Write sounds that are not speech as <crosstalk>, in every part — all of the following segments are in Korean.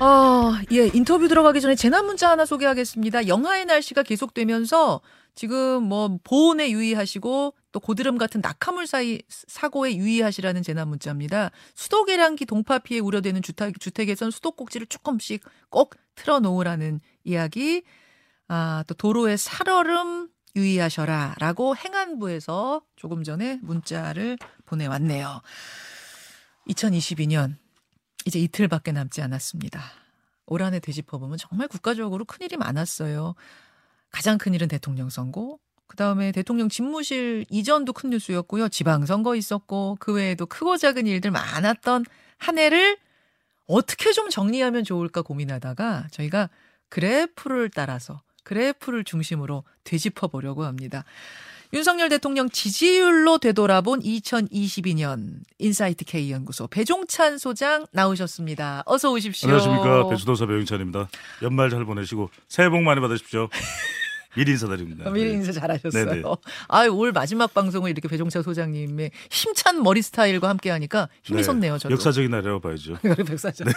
어, 예, 인터뷰 들어가기 전에 재난 문자 하나 소개하겠습니다. 영하의 날씨가 계속되면서 지금 뭐 보온에 유의하시고 또 고드름 같은 낙하물 사이 사고에 유의하시라는 재난 문자입니다. 수도 계량기 동파 피해 우려되는 주택, 주택에선 수도꼭지를 조금씩 꼭 틀어 놓으라는 이야기. 아, 또 도로의 살얼음 유의하셔라 라고 행안부에서 조금 전에 문자를 보내왔네요. 2022년 이제 이틀밖에 남지 않았습니다. 올 한해 되짚어보면 정말 국가적으로 큰일이 많았어요. 가장 큰 일은 대통령 선거, 그 다음에 대통령 집무실 이전도 큰 뉴스였고요. 지방선거 있었고, 그 외에도 크고 작은 일들 많았던 한 해를 어떻게 좀 정리하면 좋을까 고민하다가 저희가 그래프를 따라서, 그래프를 중심으로 되짚어 보려고 합니다. 윤석열 대통령 지지율로 되돌아본 2022년 인사이트 K 연구소 배종찬 소장 나오셨습니다. 어서 오십시오. 안녕하십니까 배수도사 배종찬입니다. 연말 잘 보내시고 새해 복 많이 받으십시오. <laughs> 미리 인사드립니다. 미리 네. 인사 잘하셨어요. 네네. 아, 올 마지막 방송을 이렇게 배종찬 소장님의 힘찬 머리 스타일과 함께 하니까 힘이 네. 솟네요. 저도. 역사적인 날이라고 봐야죠. <laughs> 백사죠. <laughs>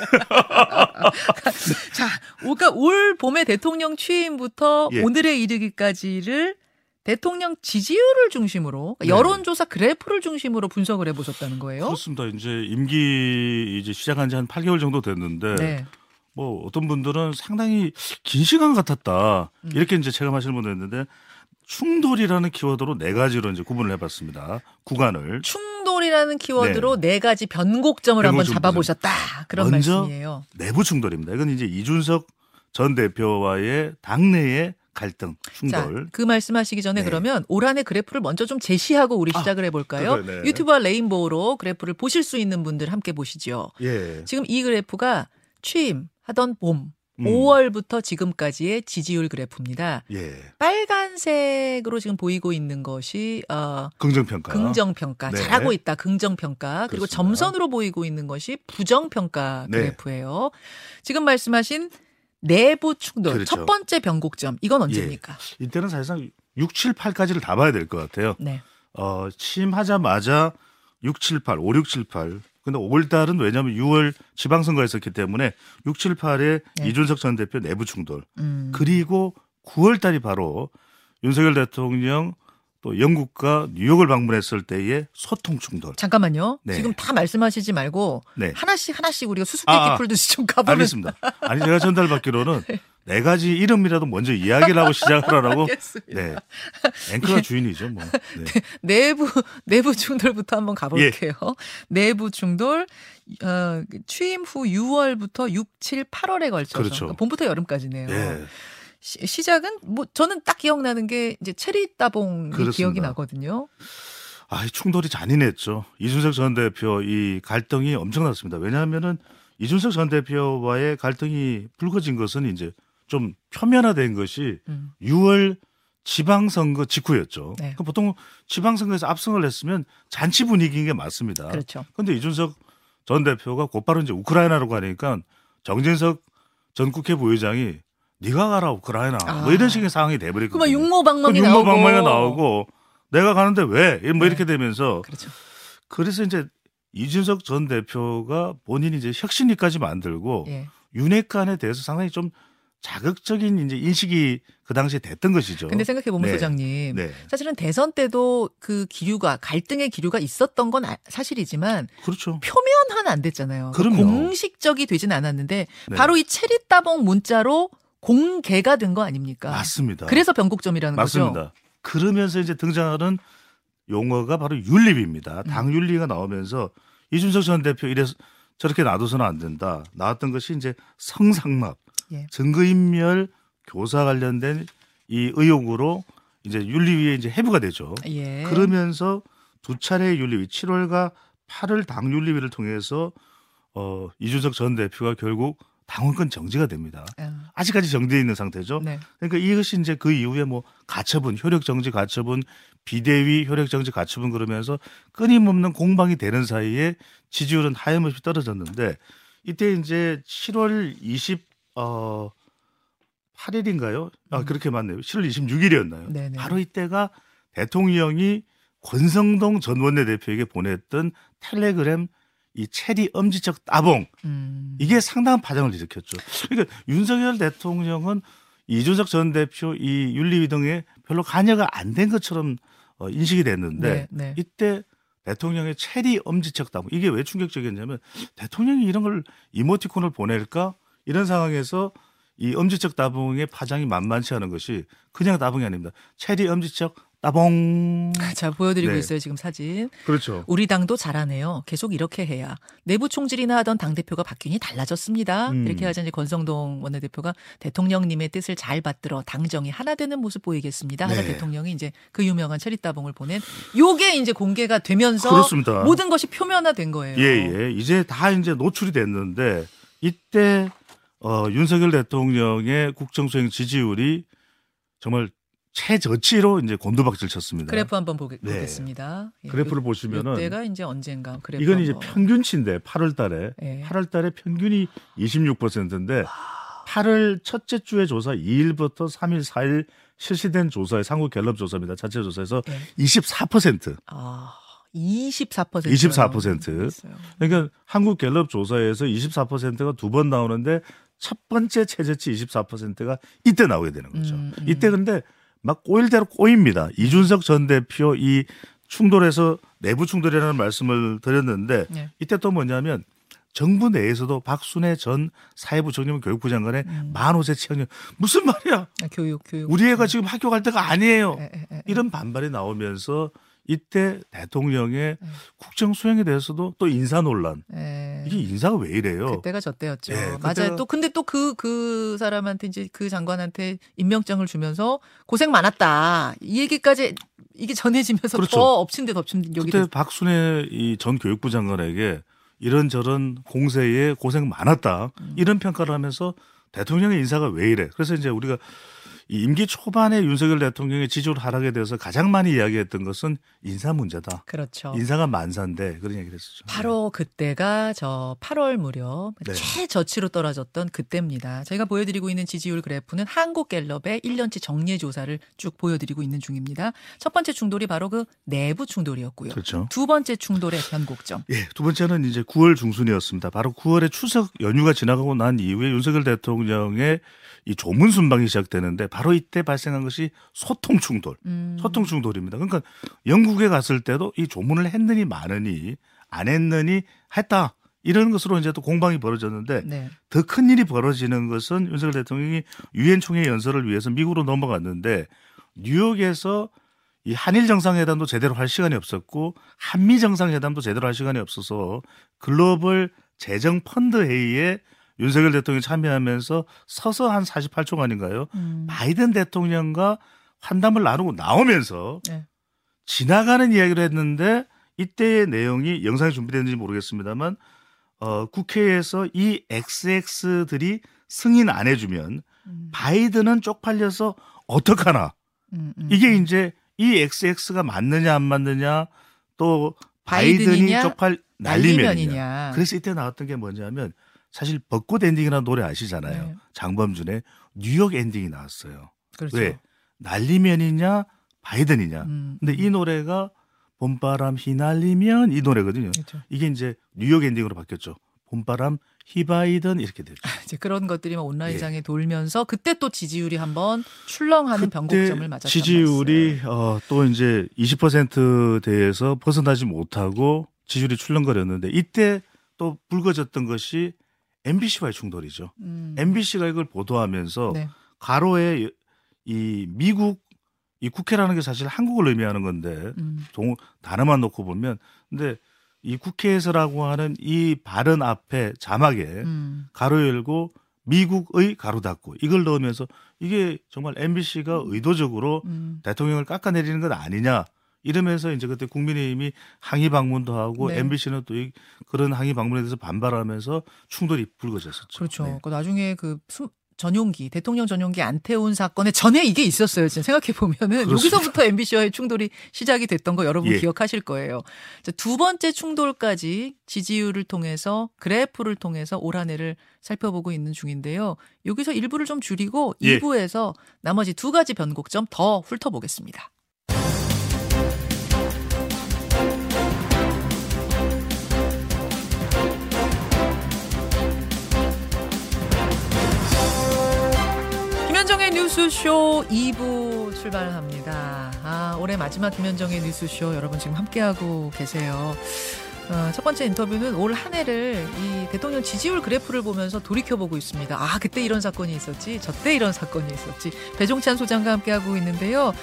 자, 그러니까 올 봄에 대통령 취임부터 예. 오늘에 이르기까지를 대통령 지지율을 중심으로 그러니까 네. 여론조사 그래프를 중심으로 분석을 해보셨다는 거예요. 그렇습니다. 이제 임기 이제 시작한 지 한 8개월 정도 됐는데 네. 뭐 어떤 분들은 상당히 긴 시간 같았다 음. 이렇게 이제 체감하시는 분도 있는데 충돌이라는 키워드로 네 가지로 이제 구분을 해봤습니다. 구간을 충돌이라는 키워드로 네, 가지 변곡점을 한번. 잡아보셨다. 그런 말씀이에요. 내부 충돌입니다. 이건 이제 이준석 전 대표와의 당내의 갈등 자, 충돌. 그 말씀하시기 전에 네. 그러면 올 한해 그래프를 먼저 좀 제시하고 우리 아, 시작을 해볼까요? 네. 유튜브와 레인보우로 그래프를 보실 수 있는 분들 함께 보시죠. 예. 지금 이 그래프가 취임하던 봄 음. 5월부터 지금까지의 지지율 그래프입니다. 예. 빨간색으로 지금 보이고 있는 것이 어, 긍정평가. 긍정평가 네. 잘하고 있다 긍정평가 그리고 그렇습니다. 점선으로 보이고 있는 것이 부정평가 네. 그래프예요. 지금 말씀하신 내부 충돌 그렇죠. 첫 번째 변곡점 이건 언제입니까? 이때는 사실상 6, 7, 8까지를 다 봐야 될 것 같아요. 네. 어, 취임하자마자 6, 7, 8, 5, 6, 7, 8. 근데 5월 달은 왜냐하면 6월 지방선거가 있었기 때문에 6, 7, 8에 네. 이준석 전 대표 내부 충돌. 음. 그리고 9월 달이 바로 윤석열 대통령 또 영국과 뉴욕을 방문했을 때의 소통 충돌. 잠깐만요. 네. 지금 다 말씀하시지 말고 네. 하나씩 하나씩 우리가 수수께끼 아, 아. 풀듯이 좀 가보면 알겠습니다. 아니 제가 전달받기로는 <laughs> 네 가지 이름이라도 먼저 이야기를 하고 시작하라고. 네. 앵커가 주인이죠, 뭐. 네. 내부 내부 충돌부터 한번 가볼게요. 예. 내부 충돌 어, 취임 후 6월부터 6, 7, 8월에 걸쳐서 그렇죠. 그러니까 봄부터 여름까지네요. 예. 시, 시작은 뭐 저는 딱 기억나는 게 이제 체리 따봉이 그렇습니다. 기억이 나거든요. 아, 이 충돌이 잔인했죠. 이준석 전 대표 이 갈등이 엄청났습니다. 왜냐하면은 이준석 전 대표와의 갈등이 불거진 것은 이제 좀 표면화된 것이 음. 6월 지방선거 직후였죠. 네. 그 보통 지방선거에서 압승을 했으면 잔치 분위기인 게 맞습니다. 그렇죠. 그런데 이준석 전 대표가 곧바로 이제 우크라이나로 가니까 정진석 전 국회 부의장이 네가 가라 우크라이나 아. 뭐 이런 식의 상황이 돼버리고 그만 육모방망이 육모 나오고 방망이가 나오고 내가 가는데 왜? 뭐 네. 이렇게 되면서 그렇죠. 그래서 이제 이준석 전 대표가 본인이 이제 혁신위까지 만들고 예. 윤핵관에 대해서 상당히 좀 자극적인 이제 인식이 그 당시에 됐던 것이죠. 근데 생각해 보면 네. 소장님 네, 사실은 대선 때도 그 기류가 갈등의 기류가 있었던 건 아- 사실이지만 그렇죠. 표면화는 안 됐잖아요. 그럼요. 공식적이 되진 않았는데 네. 바로 이 체리 따봉 문자로 공개가 된 거 아닙니까? 맞습니다. 그래서 변곡점이라는 거죠. 맞습니다. 그러면서 이제 등장하는 용어가 바로 윤리비입니다. 음. 당 윤리가 나오면서 이준석 전 대표 이래서 저렇게 놔둬서는 안 된다. 나왔던 것이 이제 성상납, 예. 증거인멸, 교사 관련된 이 의혹으로 이제 윤리위에 이제 해부가 되죠. 예. 그러면서 두 차례의 윤리위 7월과 8월 당 윤리위를 통해서 어 이준석 전 대표가 결국 당원권 정지가 됩니다. 아, 아직까지 정지되어 있는 상태죠. 네. 그러니까 이것이 이제 그 이후에 뭐 가처분, 효력 정지 가처분, 비대위 효력 정지 가처분 그러면서 끊임없는 공방이 되는 사이에 지지율은 하염없이 떨어졌는데 이때 이제 7월 20 어, 8일인가요? 아 음. 그렇게 맞네요. 7월 26일이었나요? 네네. 바로 이때가 대통령이 권성동 전 원내대표에게 보냈던 텔레그램 이 체리 엄지척 따봉 음. 이게 상당한 파장을 일으켰죠. 그러니까 윤석열 대통령은 이준석 전 대표 이 윤리위 등에 별로 관여가 안 된 것처럼 어, 인식이 됐는데 네, 네. 이때 대통령의 체리 엄지척 따봉 이게 왜 충격적이었냐면 대통령이 이런 걸 이모티콘을 보낼까 이런 상황에서 이 엄지척 따봉의 파장이 만만치 않은 것이 그냥 따봉이 아닙니다. 체리 엄지척 따봉. 자, 보여드리고 네. 있어요, 지금 사진. 그렇죠. 우리 당도 잘하네요. 계속 이렇게 해야. 내부 총질이나 하던 당 대표가 바뀌니 달라졌습니다. 음. 이렇게 하자 이제 권성동 원내대표가 대통령님의 뜻을 잘 받들어 당정이 하나 되는 모습 보이겠습니다. 하자 네. 대통령이 이제 그 유명한 체리 따봉을 보낸 요게 이제 공개가 되면서 그렇습니다. 모든 것이 표면화된 거예요. 예, 예. 이제 다 이제 노출이 됐는데 이때 어, 윤석열 대통령의 국정수행 지지율이 정말 최저치로 이제 곤두박질 쳤습니다. 그래프 한번 보게, 네. 보겠습니다. 예, 그래프를 요- 보시면은 요때가 이제 언젠가 그래프 이건 이제. 평균치인데 8월 달에 예. 8월 달에 평균이 26%인데 8월 첫째 주의 조사 2일부터 3일, 4일 실시된 조사의 상국 갤럽 조사입니다. 자체 조사에서 예. 24%. 아, 24%. 24%. 있어요. 그러니까 한국 갤럽 조사에서 24%가 두 번 나오는데 첫 번째 최저치 24%가 이때 나오게 되는 거죠. 음, 음. 이때 근데 막 꼬일 대로 꼬입니다. 이준석 전 대표 이 충돌에서 내부 충돌이라는 말씀을 드렸는데 네. 이때 또 뭐냐면 정부 내에서도 박순애 전 사회부 정리부 교육부 장관의 음. 만호세 취향력 무슨 말이야? 아, 교육, 교육. 우리 애가 지금 학교 갈 때가 아니에요. 예, 예, 예. 이런 반발이 나오면서 이때 대통령의 네. 국정 수행에 대해서도 또 인사 논란. 예. 이게 인사가 왜 이래요? 그때가 저때였죠. 예, 맞아요. 그때가- 또 근데 또그그 사람한테 이제 그 장관한테 임명장을 주면서 고생 많았다. 이 얘기까지 이게 전해지면서 그렇죠. 더 엎친 데 덮친 데 여기 그때 박순애 이 전 교육부 장관에게 이런저런 공세에 고생 많았다 음. 이런 평가를 하면서 대통령의 인사가 왜 이래? 그래서 이제 우리가 이 임기 초반에 윤석열 대통령의 지지율 하락에 대해서 가장 많이 이야기했던 것은 인사 문제다. 그렇죠. 인사가 만사인데 그런 얘기를 했었죠. 바로 그때가 저 8월 무렵 네. 최저치로 떨어졌던 그때입니다. 저희가 보여드리고 있는 지지율 그래프는 한국갤럽의 1년치 정례 조사를 쭉 보여드리고 있는 중입니다. 첫 번째 충돌이 바로 그 내부 충돌이었고요. 그렇죠. 두 번째 충돌의 변곡점. 예, 두 번째는 이제 9월 중순이었습니다. 바로 9월에 추석 연휴가 지나가고 난 이후에 윤석열 대통령의 이 조문 순방이 시작되는데 바로 이때 발생한 것이 소통 충돌. 음. 소통 충돌입니다. 그러니까 영국에 갔을 때도 이 조문을 했느니 마느니 안 했느니 했다. 이런 것으로 이제 또 공방이 벌어졌는데 네. 더큰 일이 벌어지는 것은 윤석열 대통령이 유엔 총회 연설을 위해서 미국으로 넘어갔는데 뉴욕에서 이 한일 정상회담도 제대로 할 시간이 없었고 한미 정상회담도 제대로 할 시간이 없어서 글로벌 재정 펀드 회의에 윤석열 대통령이 참여하면서 서서 한 48초간인가요? 음. 바이든 대통령과 환담을 나누고 나오면서 네. 지나가는 이야기를 했는데 이때의 내용이 영상이 준비됐는지 모르겠습니다만 어, 국회에서 이 XX들이 승인 안 해주면 음. 바이든은 쪽팔려서 어떡하나 음, 음. 이게 이제 이 XX가 맞느냐 안 맞느냐 또 바이든이 바이든이냐, 쪽팔 날리면이냐 날리면이냐. 그래서 이때 나왔던 게 뭐냐면 사실 벚꽃 엔딩이라는 노래 아시잖아요. 네. 장범준의 뉴욕 엔딩이 나왔어요. 그렇죠. 왜? 날리면이냐 바이든이냐. 음, 근데 이 노래가 봄바람 휘날리면 이 노래거든요. 그렇죠. 이게 이제 뉴욕 엔딩으로 바뀌었죠. 봄바람 휘바이든 이렇게 됐죠. 이제 그런 것들이 막 온라인상에 예. 돌면서 그때 또 지지율이 한번 출렁하는 변곡점을 맞았던 지지율이 어, 또 이제 20%대에서 벗어나지 못하고 지지율이 출렁거렸는데 이때 또 불거졌던 것이 MBC와의 충돌이죠. 음. MBC가 이걸 보도하면서 네. 가로에 이 미국 이 국회라는 게 사실 한국을 의미하는 건데 음. 동, 단어만 놓고 보면 근데 이 국회에서라고 하는 이 발언 앞에 자막에 음. 가로 열고 미국의 가로 닫고 이걸 넣으면서 이게 정말 MBC가 의도적으로 음. 대통령을 깎아내리는 것 아니냐 이러면서 이제 그때 국민의힘이 항의 방문도 하고 네. MBC는 또 이, 그런 항의 방문에 대해서 반발하면서 충돌이 불거졌었죠. 그렇죠. 네. 그 나중에 그 수- 전용기 대통령 전용기 안태운 사건의 전에 이게 있었어요. 지금 생각해 보면은. 여기서부터 MBC와의 충돌이 시작이 됐던 거 여러분 예. 기억하실 거예요. 자, 두 번째 충돌까지 지지율을 통해서 그래프를 통해서 올 한해를 살펴보고 있는 중인데요. 여기서 일부를 좀 줄이고 예. 2부에서 나머지 두 가지 변곡점 더 훑어보겠습니다. 뉴스쇼 2부 출발합니다. 아, 올해 마지막 김현정의 뉴스쇼 여러분 지금 함께하고 계세요. 어, 첫 번째 인터뷰는 올 한 해를 이 대통령 지지율 그래프를 보면서 돌이켜보고 있습니다. 아, 그때 이런 사건이 있었지, 저때 이런 사건이 있었지. 배종찬 소장과 함께하고 있는데요.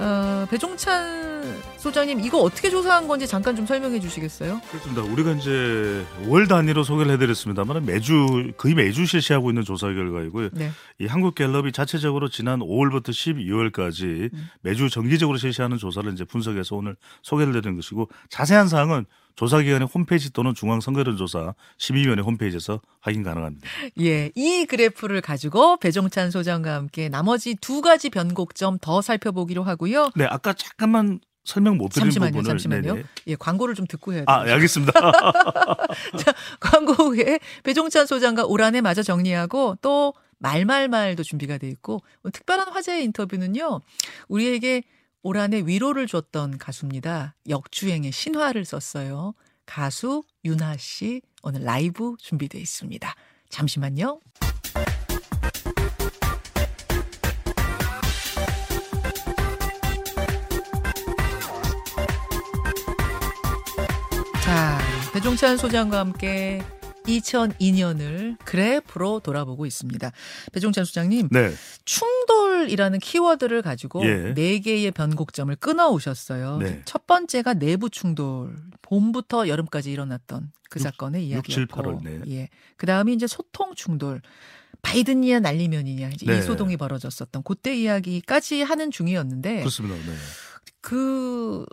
어, 배종찬 소장님 이거 어떻게 조사한 건지 잠깐 좀 설명해 주시겠어요? 그렇습니다. 우리가 이제 월 단위로 소개를 해드렸습니다만 매주 거의 매주 실시하고 있는 조사 결과이고요. 네. 이 한국갤럽이 자체적으로 지난 5월부터 12월까지 음. 매주 정기적으로 실시하는 조사를 이제 분석해서 오늘 소개를 드리는 것이고 자세한 사항은 조사기관의 홈페이지 또는 중앙선거론조사 12위원회 홈페이지에서 확인 가능합니다. 예, 이 그래프를 가지고 배종찬 소장과 함께 나머지 두 가지 변곡점 더 살펴보기로 하고요. 네, 아까 잠깐만 설명 못 드린 잠시만요, 부분을 잠시만요. 네네. 예, 광고를 좀 듣고 해야 돼요. 아, 예, 알겠습니다. <laughs> 자, 광고 후에 배종찬 소장과 올 한해 마저 정리하고 또 말말말도 준비가 돼 있고 특별한 화제의 인터뷰는요. 우리에게 올 한해 위로를 줬던 가수입니다. 역주행의 신화를 썼어요. 가수 윤하 씨 오늘 라이브 준비되어 있습니다. 잠시만요. 자, 배종찬 소장과 함께 2002년을 그래프로 돌아보고 있습니다. 배종찬 소장님, 네. 충돌이라는 키워드를 가지고 예. 4개의 변곡점을 끊어 오셨어요. 네. 첫 번째가 내부 충돌. 봄부터 여름까지 일어났던 그 6, 사건의 이야기였고. 7, 8월, 네. 예. 그 다음에 이제 소통 충돌. 바이든이냐 날리면이냐 이제 네. 이 소동이 벌어졌었던 그때 이야기까지 하는 중이었는데 그렇습니다. 네. 그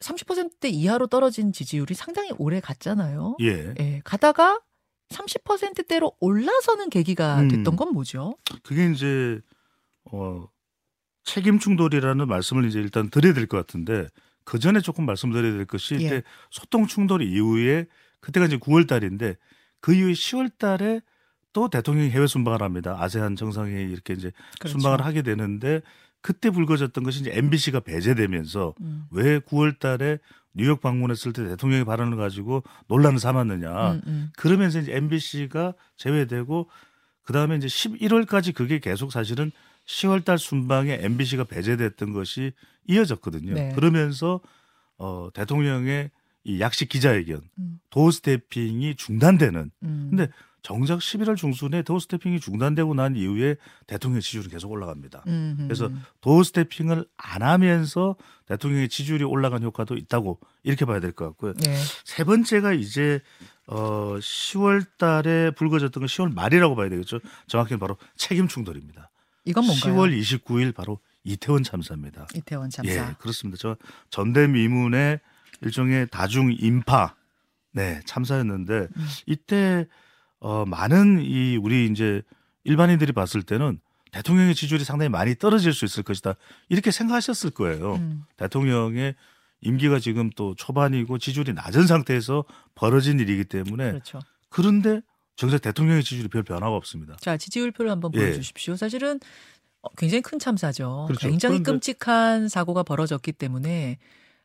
30%대 이하로 떨어진 지지율이 상당히 오래 갔잖아요. 예. 예. 가다가 30%대로 올라서는 계기가 음. 됐던 건 뭐죠? 그게 이제 어 책임 충돌이라는 말씀을 이제 일단 드려야 될 것 같은데 그 전에 조금 말씀드려야 될 것이 예. 이때 소통 충돌 이후에 그때가 이제 9월 달인데 그 이후에 10월 달에 또 대통령이 해외 순방을 합니다. 아세안 정상회의 이렇게 이제 그렇죠. 순방을 하게 되는데 그때 불거졌던 것이 이제 MBC가 배제되면서 음. 왜 9월 달에 뉴욕 방문했을 때 대통령의 발언을 가지고 논란을 삼았느냐. 음, 음. 그러면서 이제 MBC가 제외되고 그 다음에 이제 11월까지 그게 계속 사실은 10월 달 순방에 MBC가 배제됐던 것이 이어졌거든요. 네. 그러면서 어 대통령의 이 약식 기자회견, 음. 도어 스태핑이 중단되는. 음. 근데 정작 11월 중순에 도어 스태핑이 중단되고 난 이후에 대통령 지지율이 계속 올라갑니다. 음흠. 그래서 도어 스태핑을 안 하면서 대통령의 지지율이 올라간 효과도 있다고 이렇게 봐야 될 것 같고요. 네. 세 번째가 이제 어 10월 달에 불거졌던 건 10월 말이라고 봐야 되겠죠. 정확히는 바로 책임 충돌입니다. 이건 뭔가요? 10월 29일 바로 이태원 참사입니다. 이태원 참사. 예, 그렇습니다. 저 전대미문의 일종의 다중 인파 네, 참사였는데 음. 이때 어, 많은 이 우리 이제 일반인들이 봤을 때는 대통령의 지지율이 상당히 많이 떨어질 수 있을 것이다. 이렇게 생각하셨을 거예요. 음. 대통령의 임기가 지금 또 초반이고 지지율이 낮은 상태에서 벌어진 일이기 때문에 그렇죠. 그런데 정작 대통령의 지지율이 별 변화가 없습니다. 자, 지지율표를 한번 예. 보여주십시오. 예. 사실은 어, 굉장히 큰 참사죠. 그렇죠. 굉장히 끔찍한 사고가 벌어졌기 때문에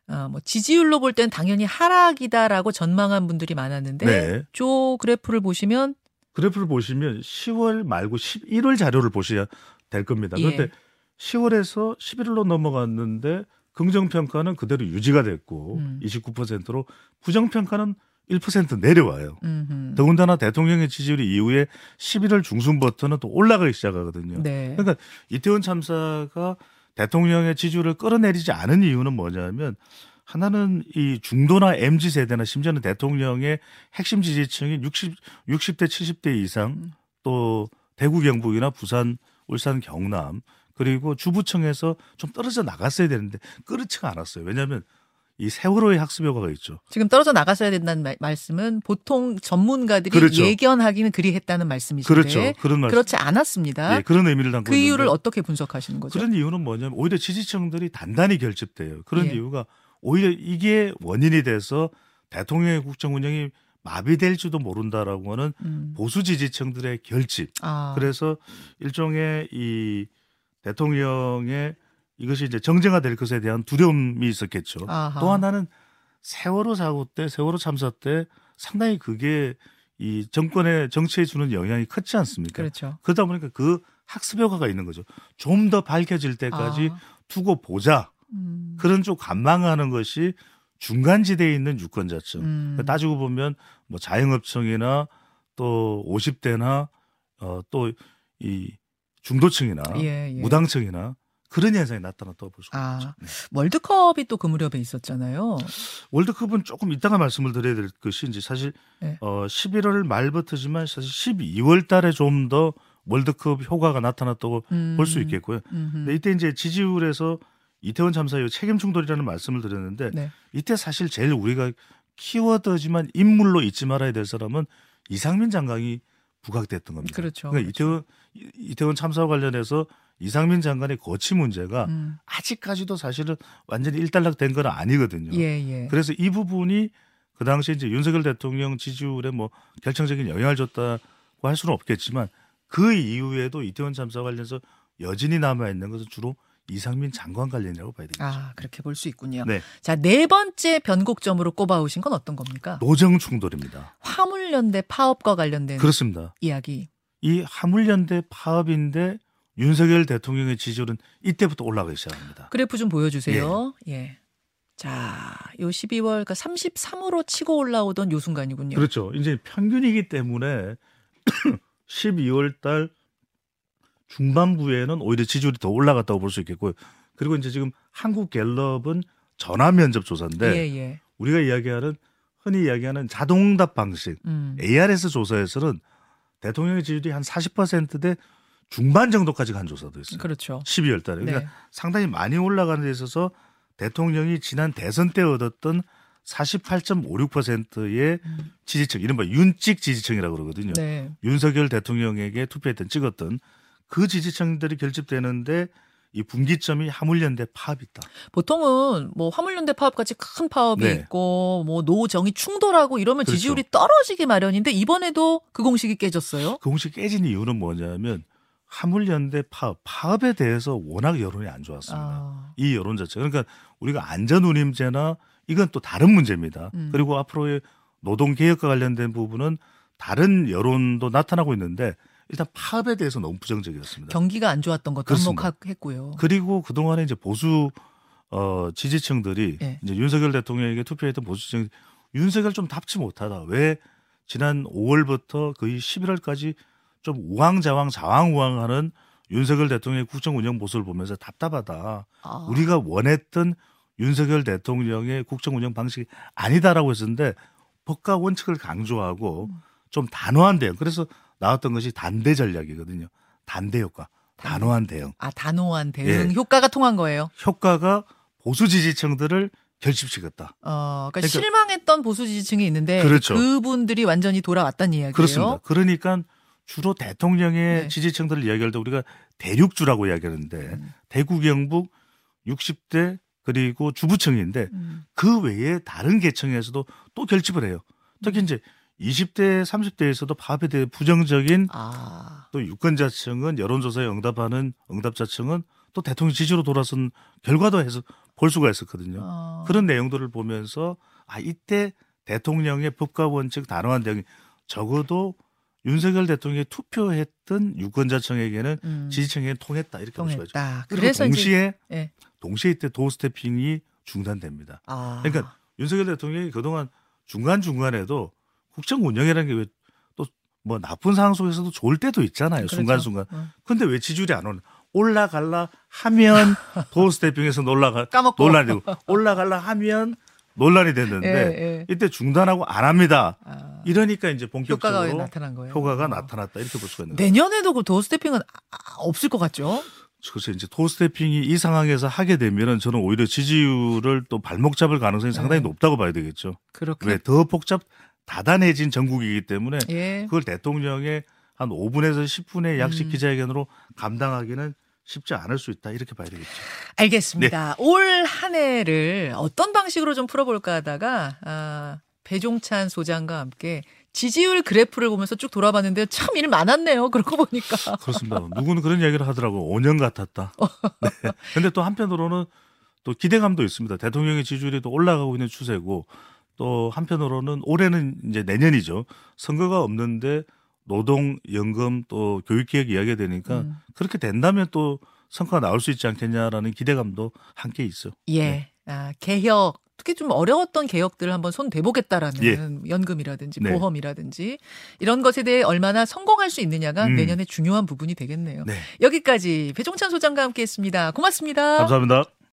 어, 뭐 지지율로 볼 땐 당연히 하락이다라고 전망한 분들이 많았는데 네. 조 그래프를 보시면 그래프를 보시면 10월 말고 11월 자료를 보셔야 될 겁니다. 예. 그런데 10월에서 11월로 넘어갔는데 긍정 평가는 그대로 유지가 됐고 음. 29%로 부정 평가는 1% 내려와요. 음흠. 더군다나 대통령의 지지율이 이후에 11월 중순부터는 또 올라가기 시작하거든요. 네. 그러니까 이태원 참사가 대통령의 지지율을 끌어내리지 않은 이유는 뭐냐면 하나는 이 중도나 MZ 세대나 심지어는 대통령의 핵심 지지층이 60 60대 70대 이상 음. 또 대구 경북이나 부산 울산 경남 그리고 주부청에서 좀 떨어져 나갔어야 되는데 그렇지가 않았어요. 왜냐하면 이 세월호의 학습 효과가 있죠. 지금 떨어져 나갔어야 된다는 말, 말씀은 보통 전문가들이 그렇죠. 예견하기는 그리했다는 말씀이신데 그렇죠. 그런 말씀. 그렇지 않았습니다. 예, 그런 의미를 담고 그 이유를 어떻게 분석하시는 거죠? 그런 이유는 뭐냐면 오히려 지지층들이 단단히 결집돼요. 그런 예. 이유가 오히려 이게 원인이 돼서 대통령의 국정 운영이 마비될지도 모른다라고 하는 음. 보수 지지층들의 결집. 아. 그래서 일종의 이 대통령의 이것이 이제 정쟁화될 것에 대한 두려움이 있었겠죠. 아하. 또 하나는 세월호 사고 때, 세월호 참사 때 상당히 그게 이 정권의 정치에 주는 영향이 컸지 않습니까? 그렇죠. 그러다 보니까 그 학습 효과가 있는 거죠. 좀 더 밝혀질 때까지 아. 두고 보자. 음. 그런 쪽 관망하는 것이 중간 지대에 있는 유권자층. 음. 그러니까 따지고 보면 뭐 자영업층이나 또 50대나 어, 또이 중도층이나 예, 예. 무당층이나 그런 현상이 나타났다고 볼 수가 아. 있죠. 네. 월드컵이 또 그 무렵에 있었잖아요. 월드컵은 조금 이따가 말씀을 드려야 될 것이 이제 사실 네. 어 11월 말부터지만 사실 12월 달에 좀 더 월드컵 효과가 나타났다고 음. 볼수 있겠고요. 음흠. 근데 이때 이제 지지율에서 이태원 참사 이후 책임 충돌이라는 말씀을 드렸는데 네. 이때 사실 제일 우리가 키워드지만 인물로 잊지 말아야 될 사람은 이상민 장관이 부각됐던 겁니다. 그렇죠. 그러니까 이태원 이- 이태원 참사와 관련해서 이상민 장관의 거취 문제가 음. 아직까지도 사실은 완전히 일단락된 건 아니거든요. 예, 예. 그래서 이 부분이 그 당시에 이제 윤석열 대통령 지지율에 뭐 결정적인 영향을 줬다고 할 수는 없겠지만 그 이후에도 이태원 참사 관련해서 여진이 남아 있는 것은 주로 이상민 장관 관련이라고 봐야 되겠죠. 아, 그렇게 볼 수 있군요. 네, 자, 네 번째 변곡점으로 꼽아오신 건 어떤 겁니까? 노정 충돌입니다. 화물연대 파업과 관련된 그렇습니다. 이야기. 이 화물연대 파업인데 윤석열 대통령의 지지율은 이때부터 올라가기 시작합니다. 그래프 좀 보여주세요. 예. 자, 요 12월, 그러니까 33으로 치고 올라오던 요 순간이군요. 그렇죠. 이제 평균이기 때문에 <clears throat> 12월 달 중반부에는 오히려 지지율이 더 올라갔다고 볼 수 있겠고요. 그리고 이제 지금 한국 갤럽은 전화 면접 조사인데 예, 예. 우리가 이야기하는 흔히 이야기하는 자동응답 방식 음. ARS 조사에서는 대통령의 지지율이 한 40%대 중반 정도까지 간 조사도 있어요. 그렇죠. 12월 달에. 그러니까 네. 상당히 많이 올라가는 데 있어서 대통령이 지난 대선 때 얻었던 48.56%의 음. 지지층, 이른바 윤찍 지지층이라고 그러거든요. 네. 윤석열 대통령에게 투표했던 찍었던 그 지지층들이 결집되는데 이 분기점이 화물연대 파업이다. 보통은 뭐 화물연대 파업같이 큰 파업이 네. 있고 뭐 노정이 충돌하고 이러면 그렇죠. 지지율이 떨어지기 마련인데 이번에도 그 공식이 깨졌어요. 그 공식 깨진 이유는 뭐냐면 화물연대 파업, 파업에 대해서 워낙 여론이 안 좋았습니다. 아. 이 여론 자체가 그러니까 우리가 안전운임제나 이건 또 다른 문제입니다. 음. 그리고 앞으로의 노동 개혁과 관련된 부분은 다른 여론도 나타나고 있는데 일단 파업에 대해서 너무 부정적이었습니다. 경기가 안 좋았던 것도. 한몫했고요. 그리고 그동안에 이제 보수 어 지지층들이 예. 이제 윤석열 대통령에게 투표했던 보수층 윤석열 좀 답지 못하다. 왜 지난 5월부터 거의 11월까지 좀 우왕좌왕 좌왕우왕하는 윤석열 대통령의 국정 운영 모습을 보면서 답답하다. 아. 우리가 원했던 윤석열 대통령의 국정 운영 방식이 아니다라고 했었는데 법과 원칙을 강조하고 음. 좀 단호한 대응. 그래서 나왔던 것이 단대 전략이거든요. 단대 효과. 단호한 대응. 아 단호한 대응 예. 효과가 통한 거예요. 효과가 보수 지지층들을 결집시켰다. 어, 그러니까, 그러니까- 실망했던 보수 지지층이 있는데 그렇죠. 분들이 완전히 돌아왔다는 이야기예요. 그렇습니다. 그러니까 주로 대통령의 네. 지지층들을 이야기할 때 우리가 대륙주라고 이야기하는데 음. 대구 경북 60대 그리고 주부층인데 음. 그 외에 다른 계층에서도 또 결집을 해요. 특히 이제 20대, 30대에서도 파업에 대해 부정적인 아, 또 유권자층은 여론조사에 응답하는 응답자층은 또 대통령 지지로 돌아선 결과도 해서 볼 수가 있었거든요. 어. 그런 내용들을 보면서 아 이때 대통령의 법과 원칙 단호한 대응이 적어도 윤석열 대통령이 투표했던 유권자층에게는 음, 지지층에게 통했다 이렇게 볼 수가 있죠. 통했다. 그리고 그래서 이제 동시에 예. 동시에 이때 도스태핑이 중단됩니다. 아, 그러니까 윤석열 대통령이 그동안 중간 중간에도 국정 운영이라는 게 왜 또 뭐 나쁜 상황 속에서도 좋을 때도 있잖아요. 그렇죠. 순간 순간. 어. 근데 왜 지지율이 안 오는? 올라갈라 하면 <laughs> 도스태핑에서 놀라가 까먹고. 논란이 되고 올라갈라 하면 논란이 됐는데 예, 예. 이때 중단하고 안 합니다. 아, 이러니까 이제 효과가 본격적으로 나타난 거예요. 효과가 어. 나타났다 이렇게 볼 수가 있는 거예요. 내년에도 그 도스태핑은 아, 없을 것 같죠? 그래서 이제 도스태핑이 이 상황에서 하게 되면은 저는 오히려 지지율을 또 발목 잡을 가능성이 상당히 네. 높다고 봐야 되겠죠. 그렇게. 왜 더 복잡 다단해진 전국이기 때문에 예. 그걸 대통령의 한 5분에서 10분의 약식 음. 기자회견으로 감당하기는 쉽지 않을 수 있다 이렇게 봐야 되겠죠. 알겠습니다. 올한 해를 어떤 방식으로 좀 풀어볼까 하다가 아, 배종찬 소장과 함께 지지율 그래프를 보면서 쭉 돌아봤는데 참 일 많았네요. 그러고 보니까. <laughs> 그렇습니다. 누구는 그런 이야기를 하더라고. 5년 같았다. 네. 근데 또 한편으로는 또 기대감도 있습니다. 대통령의 지지율이 또 올라가고 있는 추세고 또 한편으로는 올해는 이제 내년이죠. 선거가 없는데 노동 연금 또 교육개혁 이야기가 되니까 음. 그렇게 된다면 또 성과가 나올 수 있지 않겠냐라는 기대감도 함께 있어. 예. 네. 아, 개혁. 특히 좀 어려웠던 개혁들을 한번 손 대보겠다라는 예. 연금이라든지 네. 보험이라든지 이런 것에 대해 얼마나 성공할 수 있느냐가 음. 내년에 중요한 부분이 되겠네요. 네. 여기까지 배종찬 소장과 함께 했습니다. 고맙습니다. 감사합니다.